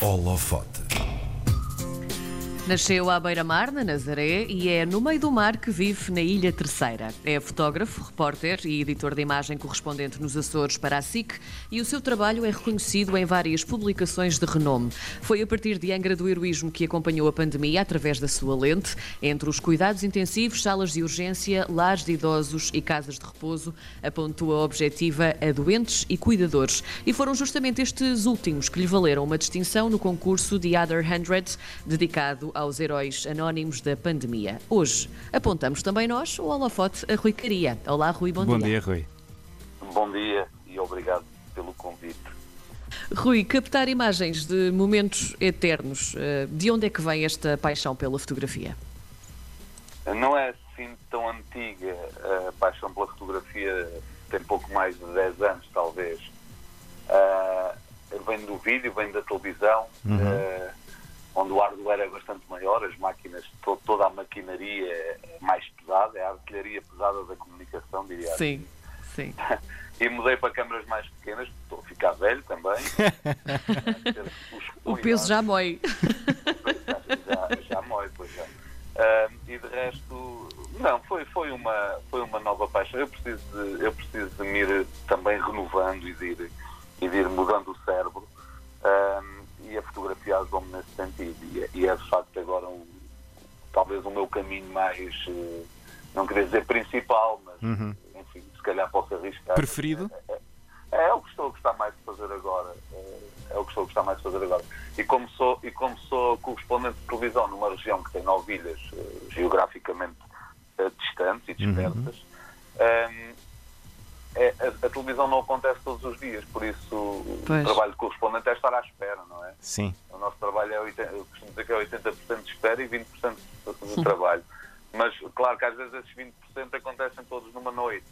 Holofote. Nasceu à beira-mar, na Nazaré, e é no meio do mar que vive na Ilha Terceira. É fotógrafo, repórter e editor de imagem correspondente nos Açores para a SIC e o seu trabalho é reconhecido em várias publicações de renome. Foi a partir de Angra do Heroísmo que acompanhou a pandemia através da sua lente, entre os cuidados intensivos, salas de urgência, lares de idosos e casas de repouso, apontou a objetiva a doentes e cuidadores. E foram justamente estes últimos que lhe valeram uma distinção no concurso The Other Hundred, dedicado aos heróis anónimos da pandemia. Hoje apontamos também nós o holofote a Rui Caria. Olá, Rui, bom, Bom dia. dia, Rui. Bom dia e obrigado pelo convite. Rui, captar imagens de momentos eternos, eh, de onde é que vem esta paixão pela fotografia? Não é assim tão antiga a paixão pela fotografia, tem pouco mais de 10 anos, talvez. Ah, vem do vídeo, vem da televisão, ah, onde o hardware é bastante maior, as máquinas, to- toda a maquinaria é mais pesada, é a artilharia pesada da comunicação, diria assim. Sim, sim. E mudei para câmaras mais pequenas, estou a ficar velho também. O peso já mói. já, já mói, pois já. Ah, e de resto, não, foi, foi, uma, foi uma nova paixão. Eu preciso de, eu preciso de me ir também renovando e de ir, e de ir mudando o cérebro. Ah, e a fotografia ajudou-me nesse sentido. E, é- e é de facto agora um, talvez o meu caminho mais, eh, não queria dizer principal, mas enfim, se calhar posso arriscar. Preferido? É, é o que estou a gostar mais de fazer agora. É, é o que estou a gostar mais de fazer agora. E como sou, e como sou correspondente de televisão numa região que tem nove ilhas eh, geograficamente eh, distantes e dispersas, ehm, Sim. O nosso trabalho é 80, eu costumo dizer que é 80% de espera e 20% de, de trabalho. Mas claro que às vezes esses 20% acontecem todos numa noite.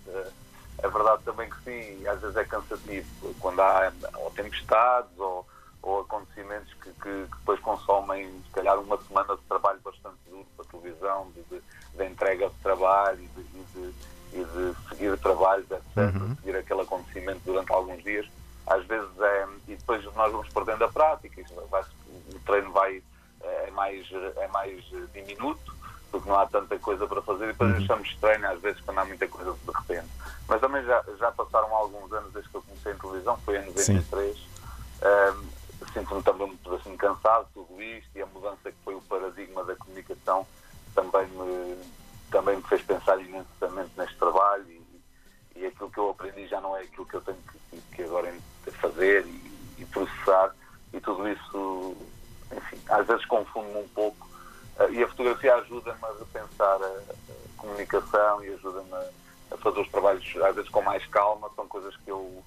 É verdade também que sim, às vezes é cansativo. Quando há ou tempestades ou, ou acontecimentos que, que- que depois consomem, se calhar, uma semana de trabalho bastante duro para a televisão, de, de- de entrega de trabalho e de, de- e de seguir trabalhos, etc. Seguir aquele acontecimento durante alguns dias. Às vezes é. E depois nós vamos perdendo a prática, vai, o treino vai. É mais, é mais diminuto, porque não há tanta coisa para fazer e depois deixamos de treino, às vezes, quando há muita coisa de repente. Mas também já, já passaram alguns anos desde que eu comecei em televisão, foi em 93. Ahm, Sinto-me também um pedacinho cansado, tudo isto, e a mudança que foi o paradigma da comunicação também me, também me fez pensar imensamente neste trabalho e, e aquilo que eu aprendi já não é aquilo que eu tenho que, que agora fazer e, e processar e tudo isso, enfim, às vezes confundo-me um pouco eh, e a fotografia ajuda-me a repensar a, a comunicação e ajuda-me a, a fazer os trabalhos às vezes com mais calma, são coisas que eu,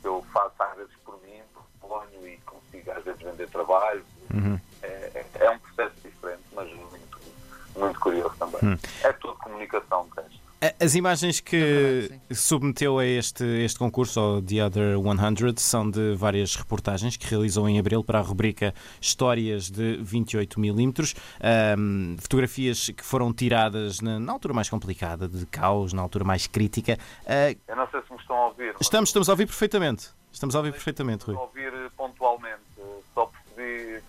que eu faço às vezes por mim, proponho e consigo às vezes vender trabalho. É, é- é um processo diferente, mas muito, muito curioso também. É tudo comunicação. A- As imagens que verdade, submeteu a este, este concurso, ao The Other 100, são de várias reportagens que realizou em abril para a rubrica Histórias de 28mm. Ahm, fotografias que foram tiradas na, na altura mais complicada, de caos, na altura mais crítica. Ah, Eu não sei se me estão a ouvir. mas estamos, estamos a ouvir perfeitamente. Estamos a ouvir perfeitamente, Rui. Estou a ouvir eh, pontualmente. Eh, Só percebi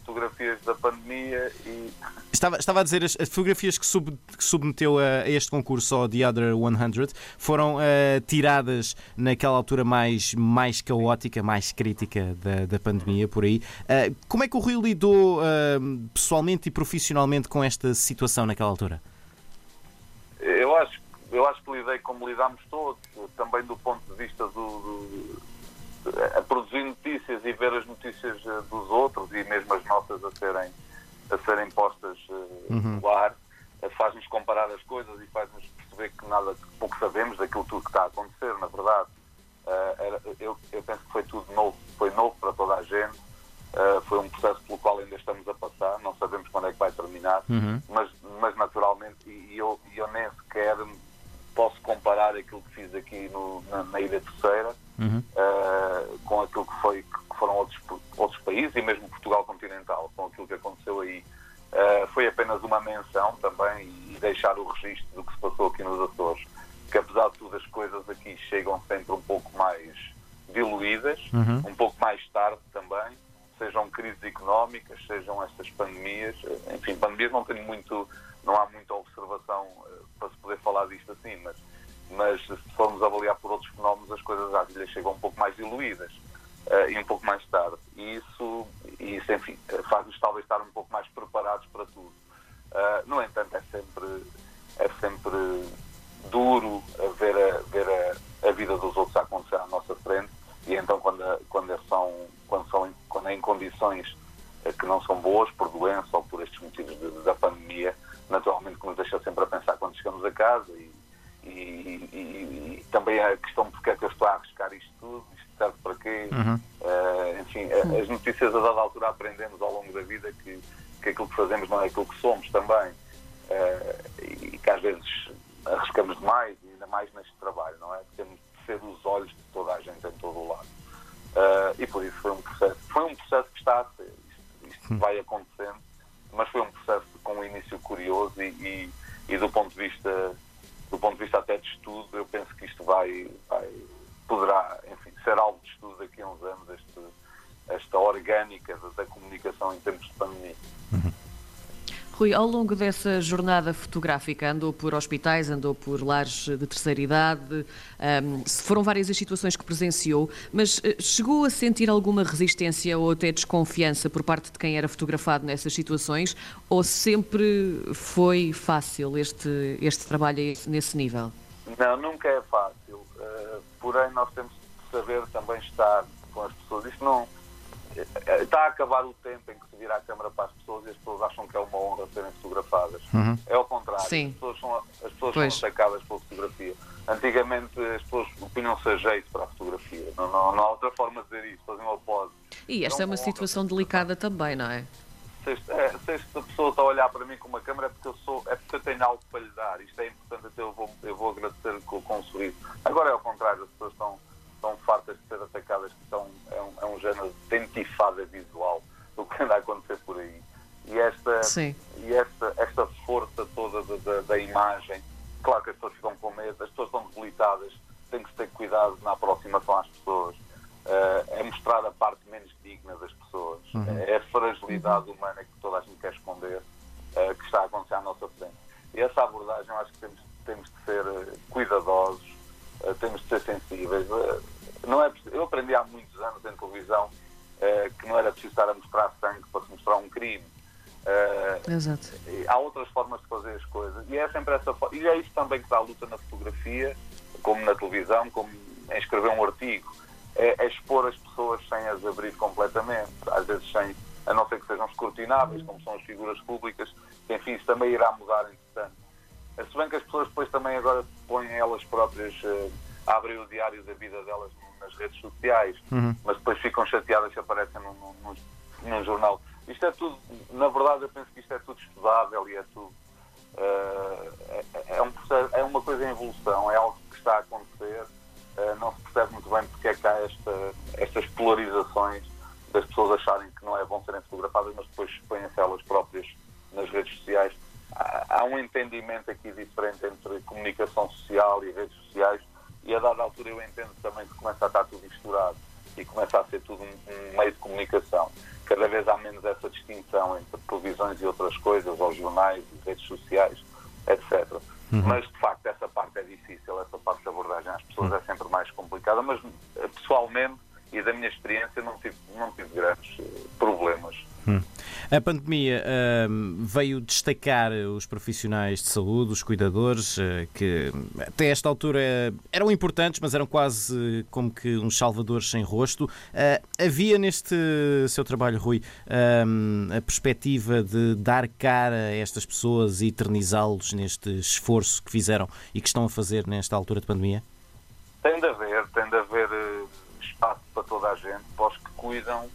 fotografias da pandemia e Estava, estava a dizer, as, as fotografias que, sub- que submeteu a, a este concurso, ao The Other 100, foram ah, tiradas naquela altura mais, mais caótica, mais crítica da, da pandemia, por aí. Ah, como é que o Rui lidou ah, pessoalmente e profissionalmente com esta situação naquela altura? eu acho, eu acho que lidei como lidámos todos, também do ponto de vista do, do- a produzir notícias e ver as notícias eh, dos outros e mesmo as nossas a serem, a serem postas eh, no ar, eh, faz-nos comparar as coisas e faz-nos perceber que nada, pouco sabemos daquilo tudo que está a acontecer, na verdade. Eu, eu penso que foi tudo novo, foi novo para toda a gente. Foi um processo pelo qual ainda estamos a passar, não sabemos quando é que vai terminar, mas, coisas aqui chegam sempre um pouco mais diluídas, um pouco mais tarde também, sejam crises económicas, sejam estas pandemias. Enfim, pandemias não tem muito, não há muita observação para se poder falar disto assim, mas, mas se formos avaliar por outros fenómenos, as coisas às vezes chegam um pouco mais diluídas e um pouco mais tarde. E isso, isso enfim, faz-nos talvez estar um pouco mais preparados para tudo. no entanto, é sempre, é sempre que, aquilo que fazemos não é aquilo que somos também. Uh, e que às vezes arriscamos demais, e ainda mais neste trabalho, não é? Temos de ser os olhos de toda a gente em todo o lado. Uh, e por isso foi um processo, foi um processo que está a ser, isto, isto hum. vai acontecendo, mas foi um processo com um início curioso e, e, e, do ponto de vista do ponto de vista até de estudo, eu penso que isto vai, vai poderá, enfim, ser algo de estudo daqui a uns anos, este, orgânica da, da comunicação em tempos de pandemia. Uhum. Rui, ao longo dessa jornada fotográfica, andou por hospitais, andou por lares de terceira idade, um, foram várias as situações que presenciou, mas uh, chegou a sentir alguma resistência ou até desconfiança por parte de quem era fotografado nessas situações, ou sempre foi fácil este, este trabalho nesse nível? Não, nunca é fácil, uh, porém nós temos de saber também estar com as pessoas. Isto não está a acabar o tempo em que se vira a câmara para as pessoas e as pessoas acham que é uma honra serem fotografadas. Uhum. É ao contrário. Sim. As pessoas, são, as pessoas são atacadas pela fotografia. Antigamente as pessoas punham-se a jeito para a fotografia. Não, não, não, há outra forma de dizer isso, fazer uma pose. E esta é uma situação delicada também, não é? Se, é, se esta pessoa está a olhar para mim com uma câmera é porque eu sou, é porque eu tenho algo para lhe dar. Isto é importante, então eu vou, eu vou agradecer com, com um sorriso. Agora é ao contrário, as pessoas estão estão fartas de ser atacadas, que são, é, um, é um género E esta, e esta, esta força toda da, da, da, imagem, claro que as pessoas ficam com medo, as pessoas estão debilitadas, tem que se ter cuidado na aproximação às pessoas. Uh, é mostrar a parte menos digna das pessoas. Uhum. É a fragilidade uhum. humana que toda a gente quer esconder, uh, que está a acontecer à nossa frente. E essa abordagem, eu acho que temos, temos de ser uh, cuidadosos, temos de ser sensíveis. Não é, eu aprendi há muitos anos em televisão que não era preciso estar a mostrar sangue para se mostrar um crime. Exato. Há outras formas de fazer as coisas. E é sempre essa E é isso também que está a luta na fotografia, como na televisão, como em escrever um artigo. É, é expor as pessoas sem as abrir completamente. Às vezes sem, a não ser que sejam escrutináveis, como são as figuras públicas. Enfim, isso também irá mudar, entretanto. Se bem que as pessoas depois também agora põem elas próprias, uh, abrem o diário da vida delas nas redes sociais, uhum. mas depois ficam chateadas se aparecem num, num, num, jornal. Isto é tudo, na verdade, eu penso que isto é tudo estudável e é tudo. Uh, é, é, um é uma coisa em evolução, é algo que está a acontecer. Uh, não se percebe muito bem porque é que há esta, estas polarizações das pessoas acharem que não é bom serem fotografadas, mas depois põem-se elas próprias nas redes sociais há um entendimento aqui diferente entre comunicação social e redes sociais e a dada altura eu entendo também que começa a estar tudo misturado e começa a ser tudo um, um meio de comunicação. Cada vez há menos essa distinção entre televisões e outras coisas, ou jornais e redes sociais, etc. Uhum. Mas, de facto, essa parte é difícil, essa parte de abordagem às pessoas uhum. é sempre mais complicada, mas eh, pessoalmente e da minha experiência não tive, não tive. Hum. A pandemia uh, veio destacar os profissionais de saúde, os cuidadores, uh, que até esta altura eram importantes, mas eram quase como que uns salvadores sem rosto. Uh, havia neste seu trabalho, Rui, a perspectiva de dar cara a estas pessoas e eternizá-los neste esforço que fizeram e que estão a fazer nesta altura de pandemia? Tem de haver, tem de haver eh, espaço para toda a gente, para os que cuidam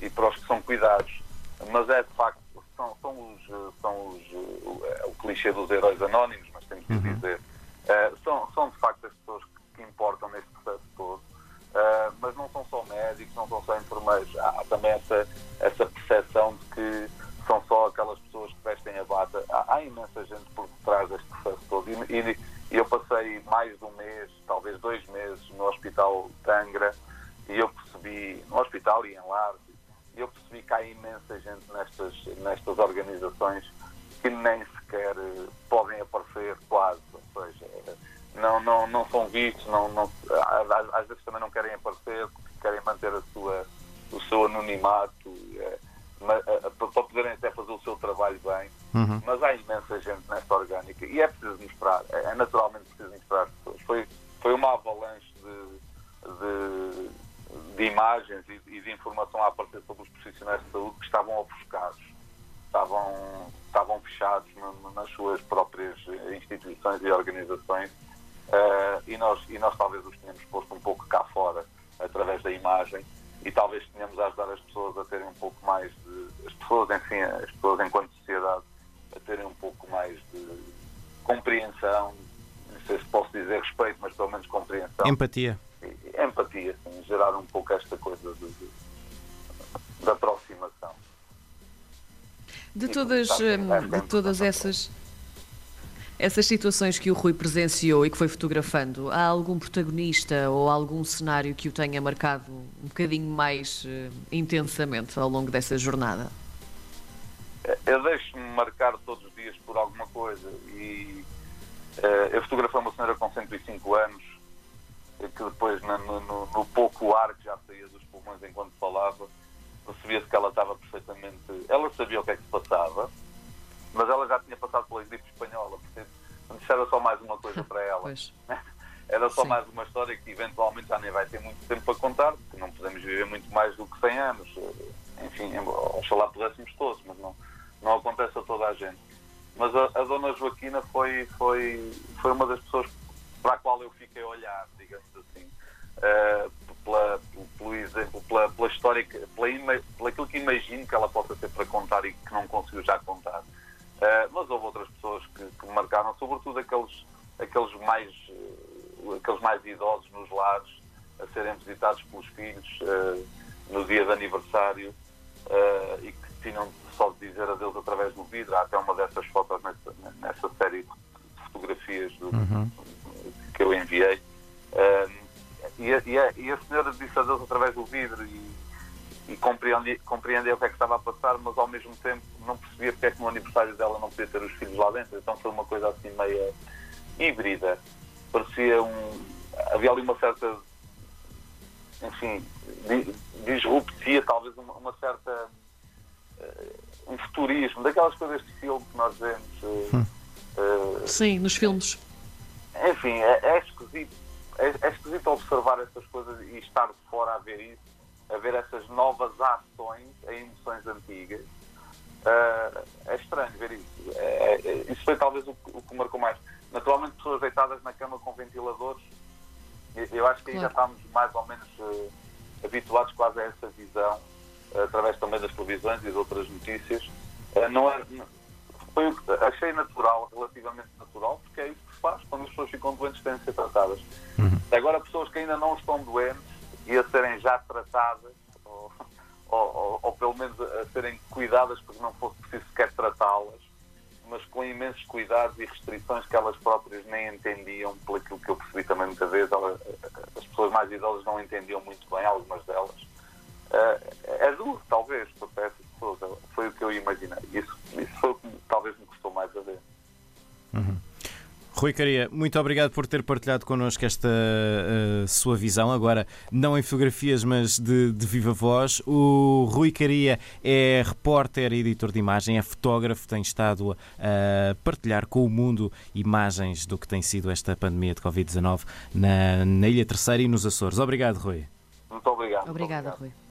e para os que são cuidados mas é de facto, são, são os, são os, é o clichê dos heróis anónimos, mas temos que uhum. dizer, uh, são, são de facto as pessoas que, que importam neste processo todo, uh, mas não são só médicos, não são só enfermeiros, há também essa, essa percepção de que são só aquelas pessoas que vestem a bata, há, há imensa gente por detrás deste processo todo, e, e, e eu passei mais de um mês, talvez dois meses não, não, às, vezes também não querem aparecer porque querem manter a sua, o seu anonimato é, para poderem até fazer o seu trabalho bem, uhum. mas há imensa gente nesta orgânica e é preciso mostrar, é, é naturalmente preciso mostrar as pessoas. Foi, foi uma avalanche de, de, de imagens e, e, de informação a aparecer sobre os profissionais de saúde que estavam ofuscados, estavam, estavam fechados nas suas próprias instituições e organizações uh, e, nós, e nós talvez os tenhamos posto um pouco cá fora através da imagem e talvez tenhamos a ajudar as pessoas a terem um pouco mais de. as pessoas, enfim, as pessoas enquanto sociedade a terem um pouco mais de compreensão, não sei se posso dizer respeito, mas pelo menos compreensão. Empatia. E, empatia, sim, gerar um pouco esta coisa de, de, da aproximação. De todas, hum, de todas essas essas situações que o Rui presenciou e que foi fotografando, há algum protagonista ou algum cenário que o tenha marcado um bocadinho mais uh, intensamente ao longo dessa jornada? Eu deixo-me marcar todos os dias por alguma coisa e uh, eu fotografei uma senhora com 105 anos que depois no, no, no pouco ar que já saía dos pulmões enquanto falava percebia-se que ela estava perfeitamente ela sabia o que é que se passava mas ela já tinha passado pela gripe espanhola, portanto, isso era só mais uma coisa para ela. Pois. Era só Sim. mais uma história que eventualmente já nem vai ter muito tempo para contar, porque não podemos viver muito mais do que 100 anos. Enfim, oxalá pudéssemos todos, mas não, não acontece a toda a gente. Mas a, a Dona Joaquina foi, foi, foi uma das pessoas para a qual eu fiquei a olhar, digamos assim. Uh, pela, pelo exemplo, pela, pela história, pela, pela aquilo que imagino que ela possa ter para contar e que não conseguiu já contar. Uh, mas houve outras pessoas que, que, me marcaram, sobretudo aqueles, aqueles, mais, uh, aqueles mais idosos nos lares, a serem visitados pelos filhos uh, no dia de aniversário e que tinham só de dizer adeus através do vidro. Há até uma dessas fotos nessa, nessa série de fotografias do, uhum. que eu enviei. E a, e, a, e, a, senhora disse adeus através do vidro e e compreendia, compreendia o que é que estava a passar, mas ao mesmo tempo não percebia porque é que no aniversário dela não podia ter os filhos lá dentro. Então foi uma coisa assim meio híbrida. Parecia um. Havia ali uma certa. Enfim, disruptia, talvez uma, uma certa. Uh, um futurismo, daquelas coisas de filme que nós vemos. Uh, uh, Sim, nos filmes. Enfim, é, é esquisito. É, é esquisito observar essas coisas e estar de fora a ver isso a ver essas novas ações em emoções antigas. Uh, é estranho ver isso. É, é, isso foi talvez o, o, que marcou mais. Naturalmente, pessoas deitadas na cama com ventiladores, eu acho que aí já estamos mais ou menos uh, habituados quase a essa visão, uh, através também das televisões e de outras notícias. não é, foi, achei natural, relativamente natural, porque é isso que se faz. Quando as pessoas ficam doentes, têm de ser tratadas. Uhum. Agora, pessoas que ainda não estão doentes, serem já tratadas, ou, ou, ou, pelo menos a serem cuidadas porque não fosse preciso sequer tratá-las, mas com imensos cuidados e restrições que elas próprias nem entendiam, pelo aquilo que eu percebi também muitas vezes, elas, as pessoas mais idosas não entendiam muito bem, algumas delas. Uh, é duro, talvez, para essas pessoas, foi o que eu imaginei. Isso, Rui Caria, muito obrigado por ter partilhado connosco esta uh, sua visão, agora não em fotografias, mas de, de, viva voz. O Rui Caria é repórter e editor de imagem, é fotógrafo, tem estado a partilhar com o mundo imagens do que tem sido esta pandemia de Covid-19 na, na Ilha Terceira e nos Açores. Obrigado, Rui. Muito obrigado. Obrigada, Rui.